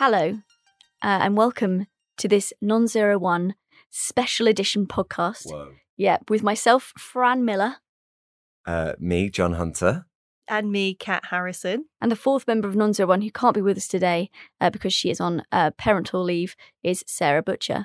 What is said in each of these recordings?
hello uh, and welcome to this Non Zero One special edition podcast. Whoa. Yeah, with myself, Fran Miller, Uh, me, John Hunter. and me, Kat Harrison. and the fourth member of Non Zero One who can't be with us today uh, because she is on uh, parental leave is Sarah Butcher.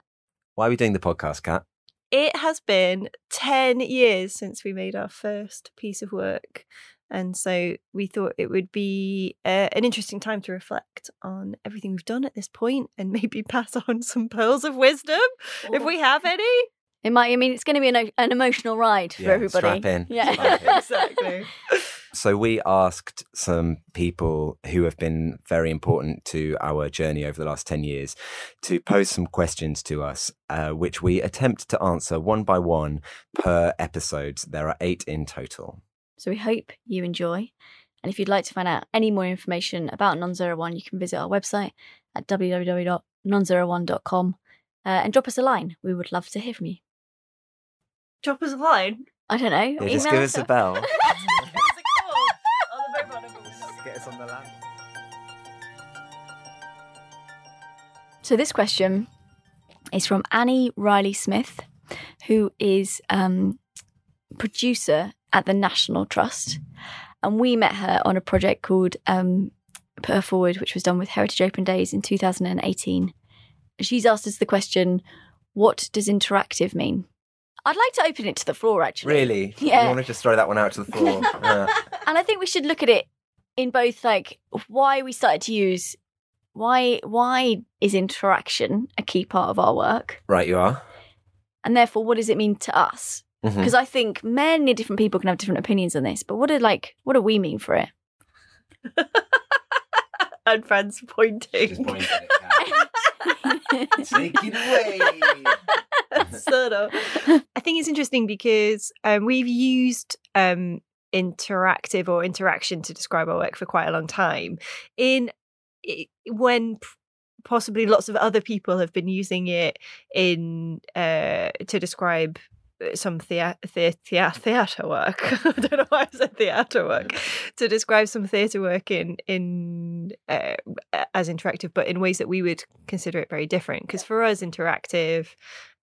Why are we doing the podcast, Kat? It has been 10 years since we made our first piece of work. And so we thought it would be uh, an interesting time to reflect on everything we've done at this point and maybe pass on some pearls of wisdom if we have any. It might. I mean, it's going to be an, an emotional ride for Yeah, everybody. strap in. Yeah. Strap in. exactly. So we asked some people who have been very important to our journey over the last 10 years to pose some questions to us, uh, which we attempt to answer one by one per episode. There are eight in total. So we hope you enjoy. And if you'd like to find out any more information about Non01, you can visit our website at www.non01.com uh, and drop us a line. We would love to hear from you. Drop us a line. I don't know. Yeah, just give us a bell. Give us a call on the mobile number we have. Get us on the line. So this question is from Annie Reilly Smith, who is um, producer at the National Trust, and we met her on a project called um, Put Her Forward, which was done with Heritage Open Days in 2018. She's asked us the question, "What does interactive mean?" I'd like to open it to the floor, actually. Really? Yeah. You want to just throw that one out to the floor? Yeah. and I think we should look at it in both like why we started to use why why is interaction a key part of our work Right, you are. and therefore what does it mean to us Mhm. because I think many different people can have different opinions on this but what do like what do we mean for it And Fran's pointing. Take it away. sort of. I think it's interesting because um, we've used um, interactive or interaction to describe our work for quite a long time. In i- when p- possibly lots of other people have been using it in uh, to describe some thea- thea- thea- theatre work. I don't know why I said theatre work to describe some theatre work in in uh, as interactive, but in ways that we would consider it very different. Because for us, interactive,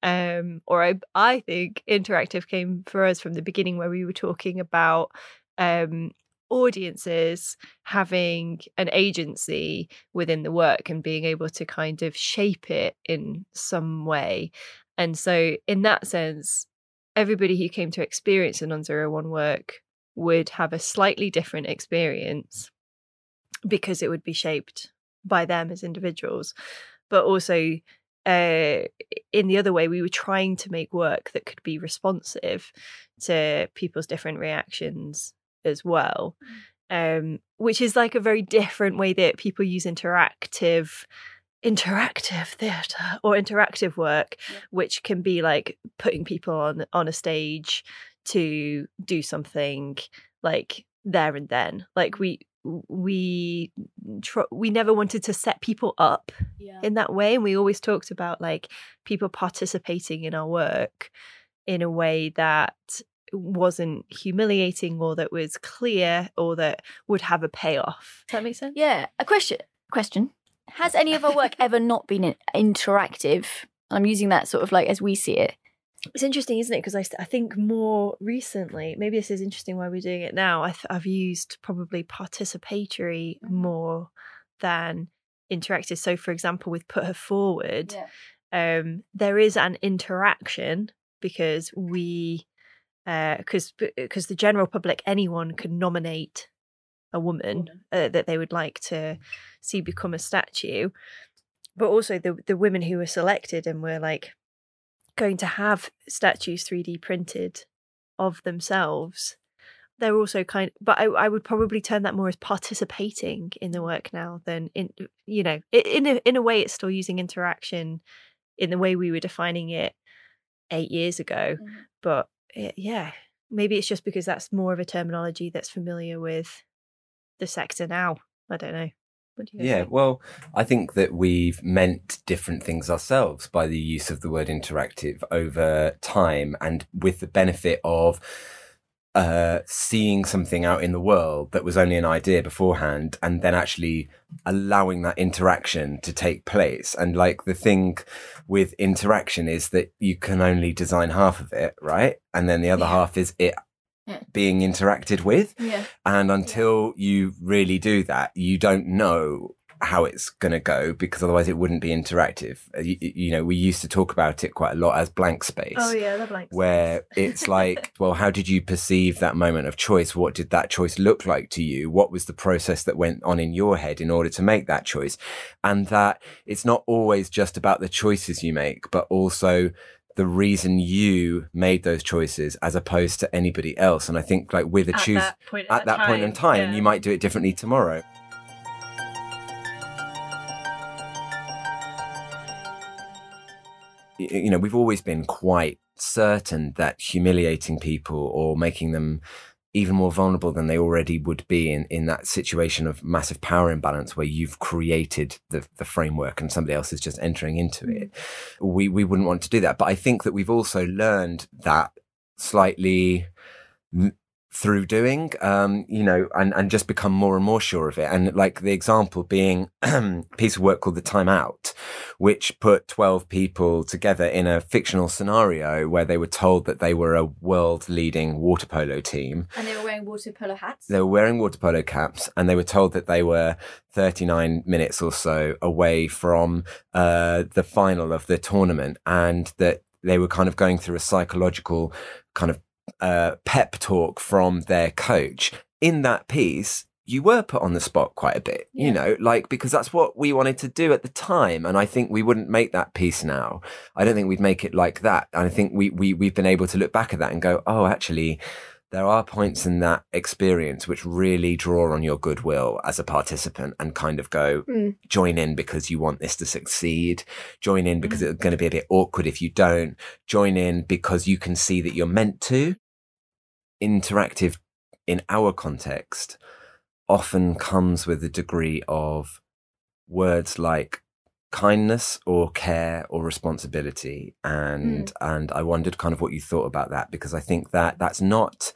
um, or I, I think interactive came for us from the beginning, where we were talking about um, audiences having an agency within the work and being able to kind of shape it in some way. And so, in that sense, everybody who came to experience the non zero one work would have a slightly different experience because it would be shaped by them as individuals. But also, uh, in the other way, we were trying to make work that could be responsive to people's different reactions as well. Um, which is like a very different way that people use interactive interactive theatre or interactive work Yeah. which can be like putting people on on a stage to do something like there and then. Like we we tr- we never wanted to set people up yeah. in that way and we always talked about like people participating in our work in a way that wasn't humiliating or that was clear or that would have a payoff. Does that make sense? Yeah a question question has any of our work ever not been interactive? I'm using that sort of like as we see it. It's interesting isn't it? Because I, I think more recently maybe this is interesting why we're doing it now I th- i've used probably participatory more than interactive. So for example with put her forward um, there is an interaction because we because because the general public anyone can nominate a woman uh, that they would like to see become a statue but also the the women who were selected and were like going to have statues 3d printed of themselves they're also kind but I, I would probably turn that more as participating in the work now than in you know in a, in a way it's still using interaction in the way we were defining it eight years ago Mhm. but eh, yeah maybe it's just because that's more of a terminology that's familiar with the sector now i don't know what do you Yeah, think? well, I think that we've meant different things ourselves by the use of the word interactive over time and with the benefit of uh, seeing something out in the world that was only an idea beforehand and then actually allowing that interaction to take place. And like the thing with interaction is that you can only design half of it, right? And then the other Yeah. half is it Yeah. being interacted with. Yeah. And until you really do that, you don't know how it's going to go because otherwise it wouldn't be interactive. Uh, You, you know, we used to talk about it quite a lot as blank space Oh yeah, the blank. where it's like, well, how did you perceive that moment of choice? What did that choice look like to you? What was the process that went on in your head in order to make that choice? And that it's not always just about the choices you make, but also the reason you made those choices as opposed to anybody else. And I think like with a at choose that point, at that point in time, yeah. you might do it differently tomorrow. You know, we've always been quite certain that humiliating people or making them even more vulnerable than they already would be in, in that situation of massive power imbalance where you've created the, the framework and somebody else is just entering into it. Mm. We, we wouldn't want to do that. But I think that we've also learned that slightly through doing, um, you know, and, and just become more and more sure of it. And like the example being a piece of work called The Time Out, which put 12 people together in a fictional scenario where they were told that they were a world leading water polo team. And they were wearing water polo hats. They were wearing water polo caps and they were told that they were 39 minutes or so away from uh, the final of the tournament and that they were kind of going through a psychological kind of uh, pep talk from their coach. In that piece, you were put on the spot quite a bit, Yeah. you know, like because that's what we wanted to do at the time. And I think we wouldn't make that piece now. I don't think we'd make it like that. And I think we, we, we've been able to look back at that and go, oh, actually, there are points in that experience which really draw on your goodwill as a participant and kind of go Mm. join in because you want this to succeed. Join in because it's going to be a bit awkward if you don't. Join in because you can see that you're meant to. Interactive in our context often comes with a degree of words like kindness or care or responsibility and and I wondered kind of what you thought about that because I think that that's not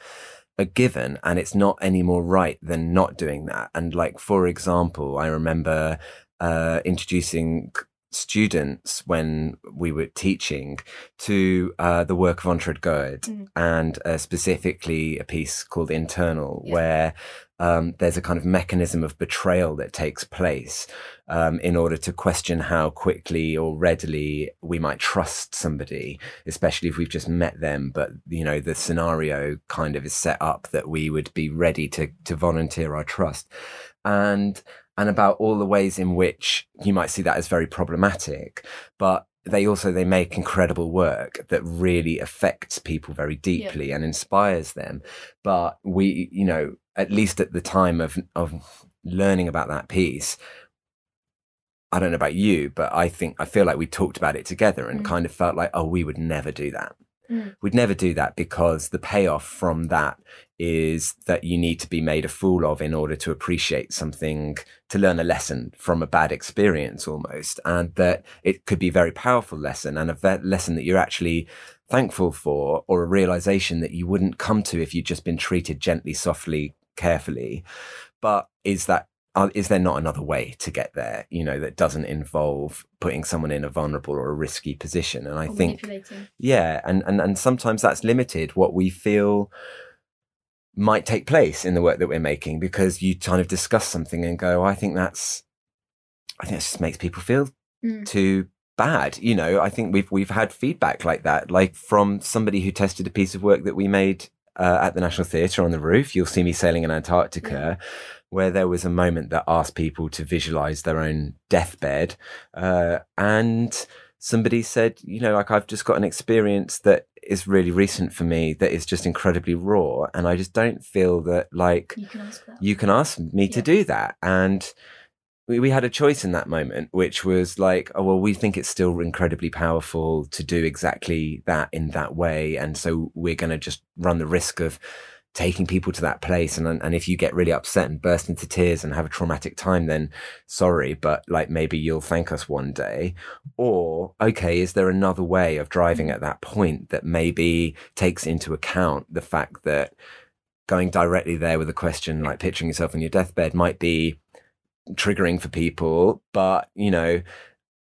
a given and it's not any more right than not doing that and like for example I remember uh introducing students when we were teaching to uh, the work of Ontroerend Goed Mm. and uh, specifically a piece called Internal, Yeah. where um, there's a kind of mechanism of betrayal that takes place um, in order to question how quickly or readily we might trust somebody, especially if we've just met them. But you know, the scenario kind of is set up that we would be ready to to volunteer our trust, and and about all the ways in which you might see that as very problematic, but they also they make incredible work that really affects people very deeply and inspires them. But we you know at least at the time of of learning about that piece i don't know about you but i think i feel like we talked about it together and Mm. kind of felt like oh we would never do that Mm. we'd never do that because the payoff from that is that you need to be made a fool of in order to appreciate something to learn a lesson from a bad experience almost and that it could be a very powerful lesson and a ve- lesson that you're actually thankful for or a realization that you wouldn't come to if you'd just been treated gently softly carefully but is that uh, there not another way to get there you know that doesn't involve putting someone in a vulnerable or a risky position? And i Or think yeah and, and and sometimes that's limited what we feel might take place in the work that we're making because you kind of discuss something and go i think that's i think that just makes people feel Mm. too bad you know? I think we've we've had feedback like that like from somebody who tested a piece of work that we made uh, at the national theatre on the roof you'll see me sailing in antarctica where there was a moment that asked people to visualize their own deathbed. Uh, and somebody said you know like i've just got an experience that is really recent for me that is just incredibly raw and i just don't feel that like You can ask you can ask me to do that. And we, we had a choice in that moment which was like oh well we think it's still incredibly powerful to do exactly that in that way. And so we're going to just run the risk of taking people to that place. And and if you get really upset and burst into tears and have a traumatic time then sorry but like maybe you'll thank us one day. Or okay is there another way of driving at that point that maybe takes into account the fact that going directly there with a question like picturing yourself on your deathbed might be triggering for people, but you know,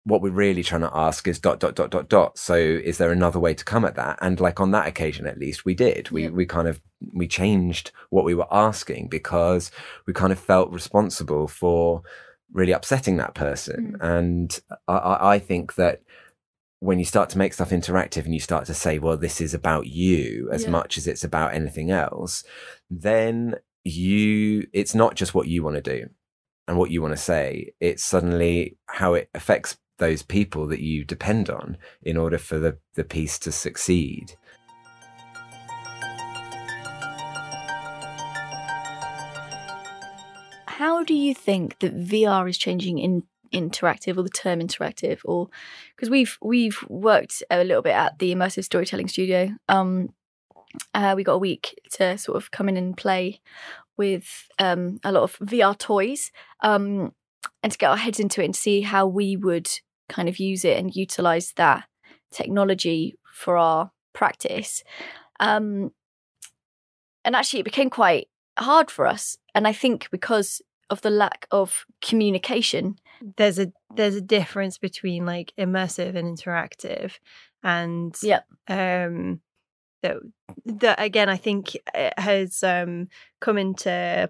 what we're really trying to ask is dot dot dot dot dot. So is there another way to come at that? And like on that occasion at least we did. We Yeah. we kind of we changed what we were asking because we kind of felt responsible for really upsetting that person. Mm. And I, I, I think that when you start to make stuff interactive and you start to say, well, this is about you as Yeah. much as it's about anything else, then you it's not just what you want to do and what you want to say. It's suddenly how it affects those people that you depend on in order for the, the piece to succeed. How do you think that VR is changing in interactive or the term interactive or because we've we've worked a little bit at the immersive storytelling studio um uh, we got a week to sort of come in and play with um, a lot of VR toys um, and to get our heads into it and see how we would kind of use it and utilize that technology for our practice. Um, and actually, it became quite hard for us. And I think because of the lack of communication. there's a there's a difference between like immersive and interactive and yeah, um that that again i think it has um come into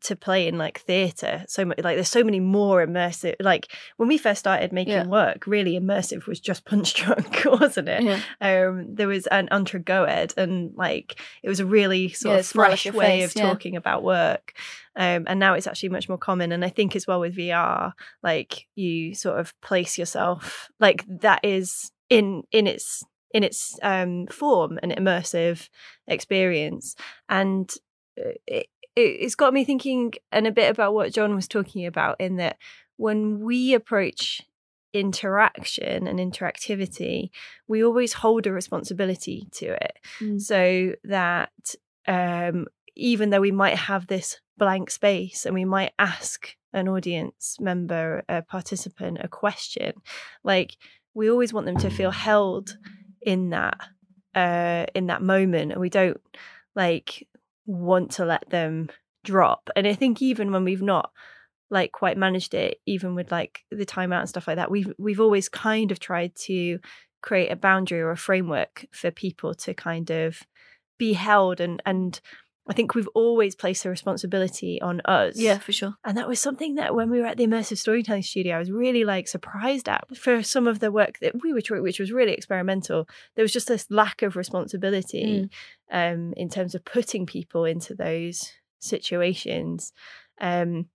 to play in like theater so much like there's so many more immersive like when we first started making Yeah. work really immersive was just Punchdrunk wasn't it Yeah. um there was an goed and like it was a really sort Yeah, of fresh way face, of talking about work um and now it's actually much more common and i think as well with vr like you sort of place yourself like that is in in its in its um form an immersive experience and uh, it, it, it's got me thinking and a bit about what john was talking about in that when we approach interaction and interactivity we always hold a responsibility to it Mm. so that um, even though we might have this blank space and we might ask an audience member, a participant, a question, like we always want them to feel held in that uh, in that moment, and we don't like want to let them drop. And I think even when we've not like quite managed it, even with like the timeout and stuff like that, we've we've always kind of tried to create a boundary or a framework for people to kind of be held and and I think we've always placed a responsibility on us. Yeah, for sure. And that was something that when we were at the immersive storytelling studio, I was really like surprised at for some of the work that we were trying, which was really experimental. There was just this lack of responsibility um, in terms of putting people into those situations. Um,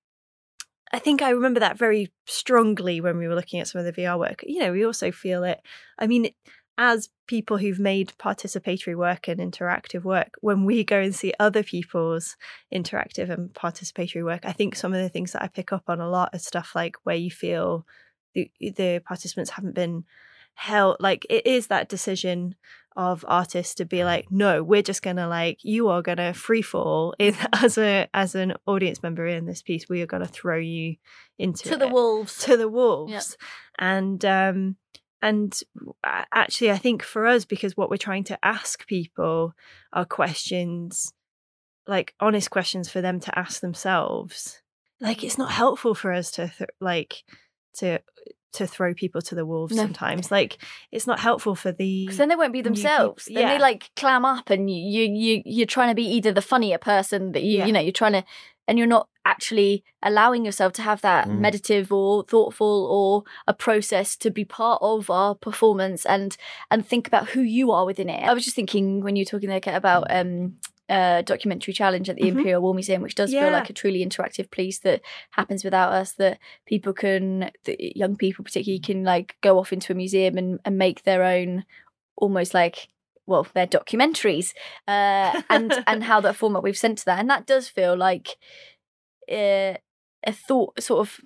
I think I remember that very strongly when we were looking at some of the VR work. You know, we also feel it. I mean, as people who've made participatory work and interactive work, when we go and see other people's interactive and participatory work, I think some of the things that I pick up on a lot are stuff like where you feel the, the participants haven't been held. Like it is that decision of artists to be like, no, we're just gonna like you are gonna free fall in as a as an audience member in this piece. We are gonna throw you into To the wolves. to the wolves and um and actually i think for us because what we're trying to ask people are questions like honest questions for them to ask themselves like it's not helpful for us to th- like to to throw people to the wolves No. sometimes like it's not helpful for the Because then they won't be themselves. Then yeah. they like clam up, and you you you you're trying to be either the funnier person that you Yeah. you know you're trying to, and you're not actually allowing yourself to have that Mm. meditative or thoughtful or a process to be part of our performance and and think about who you are within it. I was just thinking when you were talking there Kat, about um uh documentary challenge at the Mhm. Imperial War Museum, which does feel like a truly interactive piece that happens without us. That people can, that young people particularly, can like go off into a museum and, and make their own, almost like well, their documentaries, uh, and and how that format we've sent to that, and that does feel like uh, a thought, sort of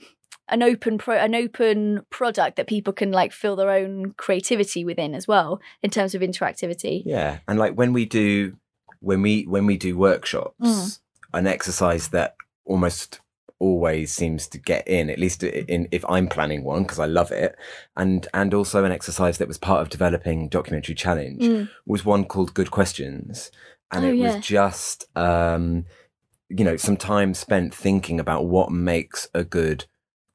an open pro, an open product that people can like feel their own creativity within as well in terms of interactivity. Yeah, and like when we do when we when we do workshops, Mm. an exercise that almost always seems to get in at least in if I'm planning one because I love it and and also an exercise that was part of developing documentary challenge Mm. was one called good questions and Oh, it yeah. was just um, you know some time spent thinking about what makes a good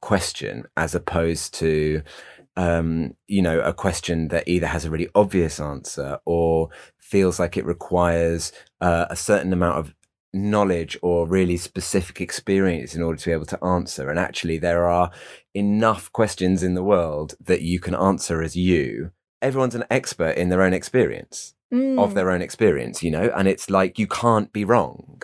question as opposed to um, you know a question that either has a really obvious answer or feels like it requires uh, a certain amount of knowledge or really specific experience in order to be able to answer and actually there are enough questions in the world that you can answer as you everyone's an expert in their own experience Mm. of their own experience, you know, and it's like you can't be wrong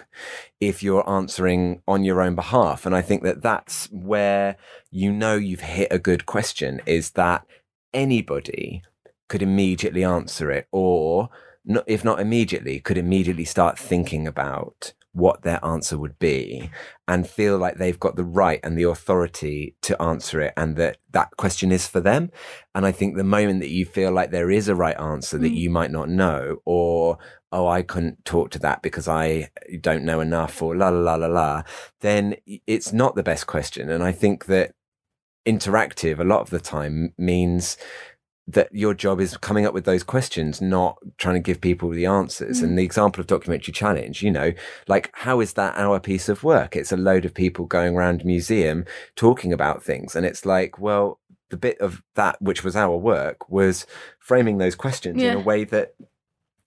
if you're answering on your own behalf. And I think that that's where you know you've hit a good question is that anybody could immediately answer it, or no- if not immediately, could immediately start thinking about what their answer would be and feel like they've got the right and the authority to answer it and that that question is for them. And I think the moment that you feel like there is a right answer that Mm. you might not know, or, oh, I couldn't talk to that because I don't know enough, or la la la la la, then it's not the best question. And I think that interactive a lot of the time means that your job is coming up with those questions, not trying to give people the answers. Mm. And the example of documentary challenge, you know, like how is that our piece of work? It's a load of people going around a museum talking about things. And it's like, well, the bit of that which was our work was framing those questions in a way that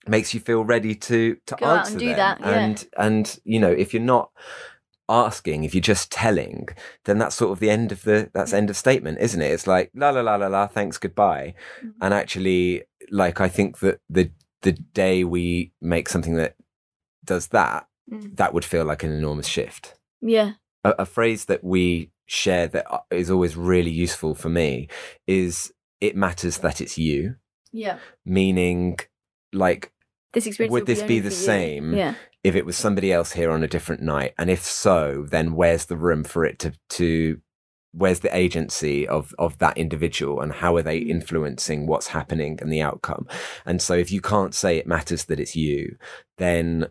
makes you feel ready to to Go answer and them. that, yeah. And and you know, if you're not asking, if you're just telling, then that's sort of the end of the that's end of statement, isn't it? It's like la la la la la, thanks, goodbye. Mhm. And actually, like I think that the the day we make something that does that, Mm. that would feel like an enormous shift. Yeah. A, a phrase that we share that uh, always really useful for me is it matters that it's you, Yeah. meaning like This experience Would this only be the same? Yeah. If it was somebody else here on a different night? And if so then where's the room for it to to where's the agency of of that individual? And how are they Mm. influencing what's happening and the outcome? And so if you can't say it matters that it's you then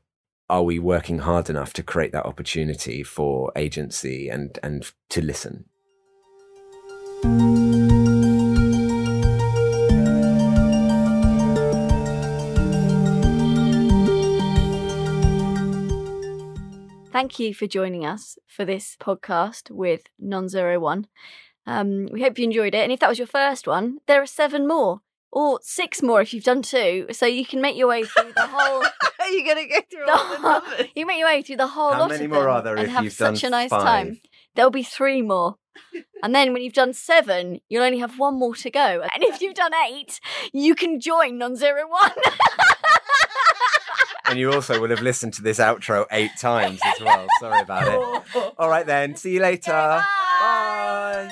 are we working hard enough to create that opportunity for agency and and to listen Thank you for joining us for this podcast with Non01. Um, we hope you enjoyed it. And if that was your first one, there are seven more, or six more if you've done two. So you can make your way through the whole. Are you going to go through the all the whole- numbers? you make your way through the whole how lot many of more them are there and if have you've such done a nice five? time. There'll be three more. And then when you've done seven, you'll only have one more to go. And if you've done eight, you can join non zero one. And you also will have listened to this outro eight times as well sorry about it all right then see you later Bye. Bye.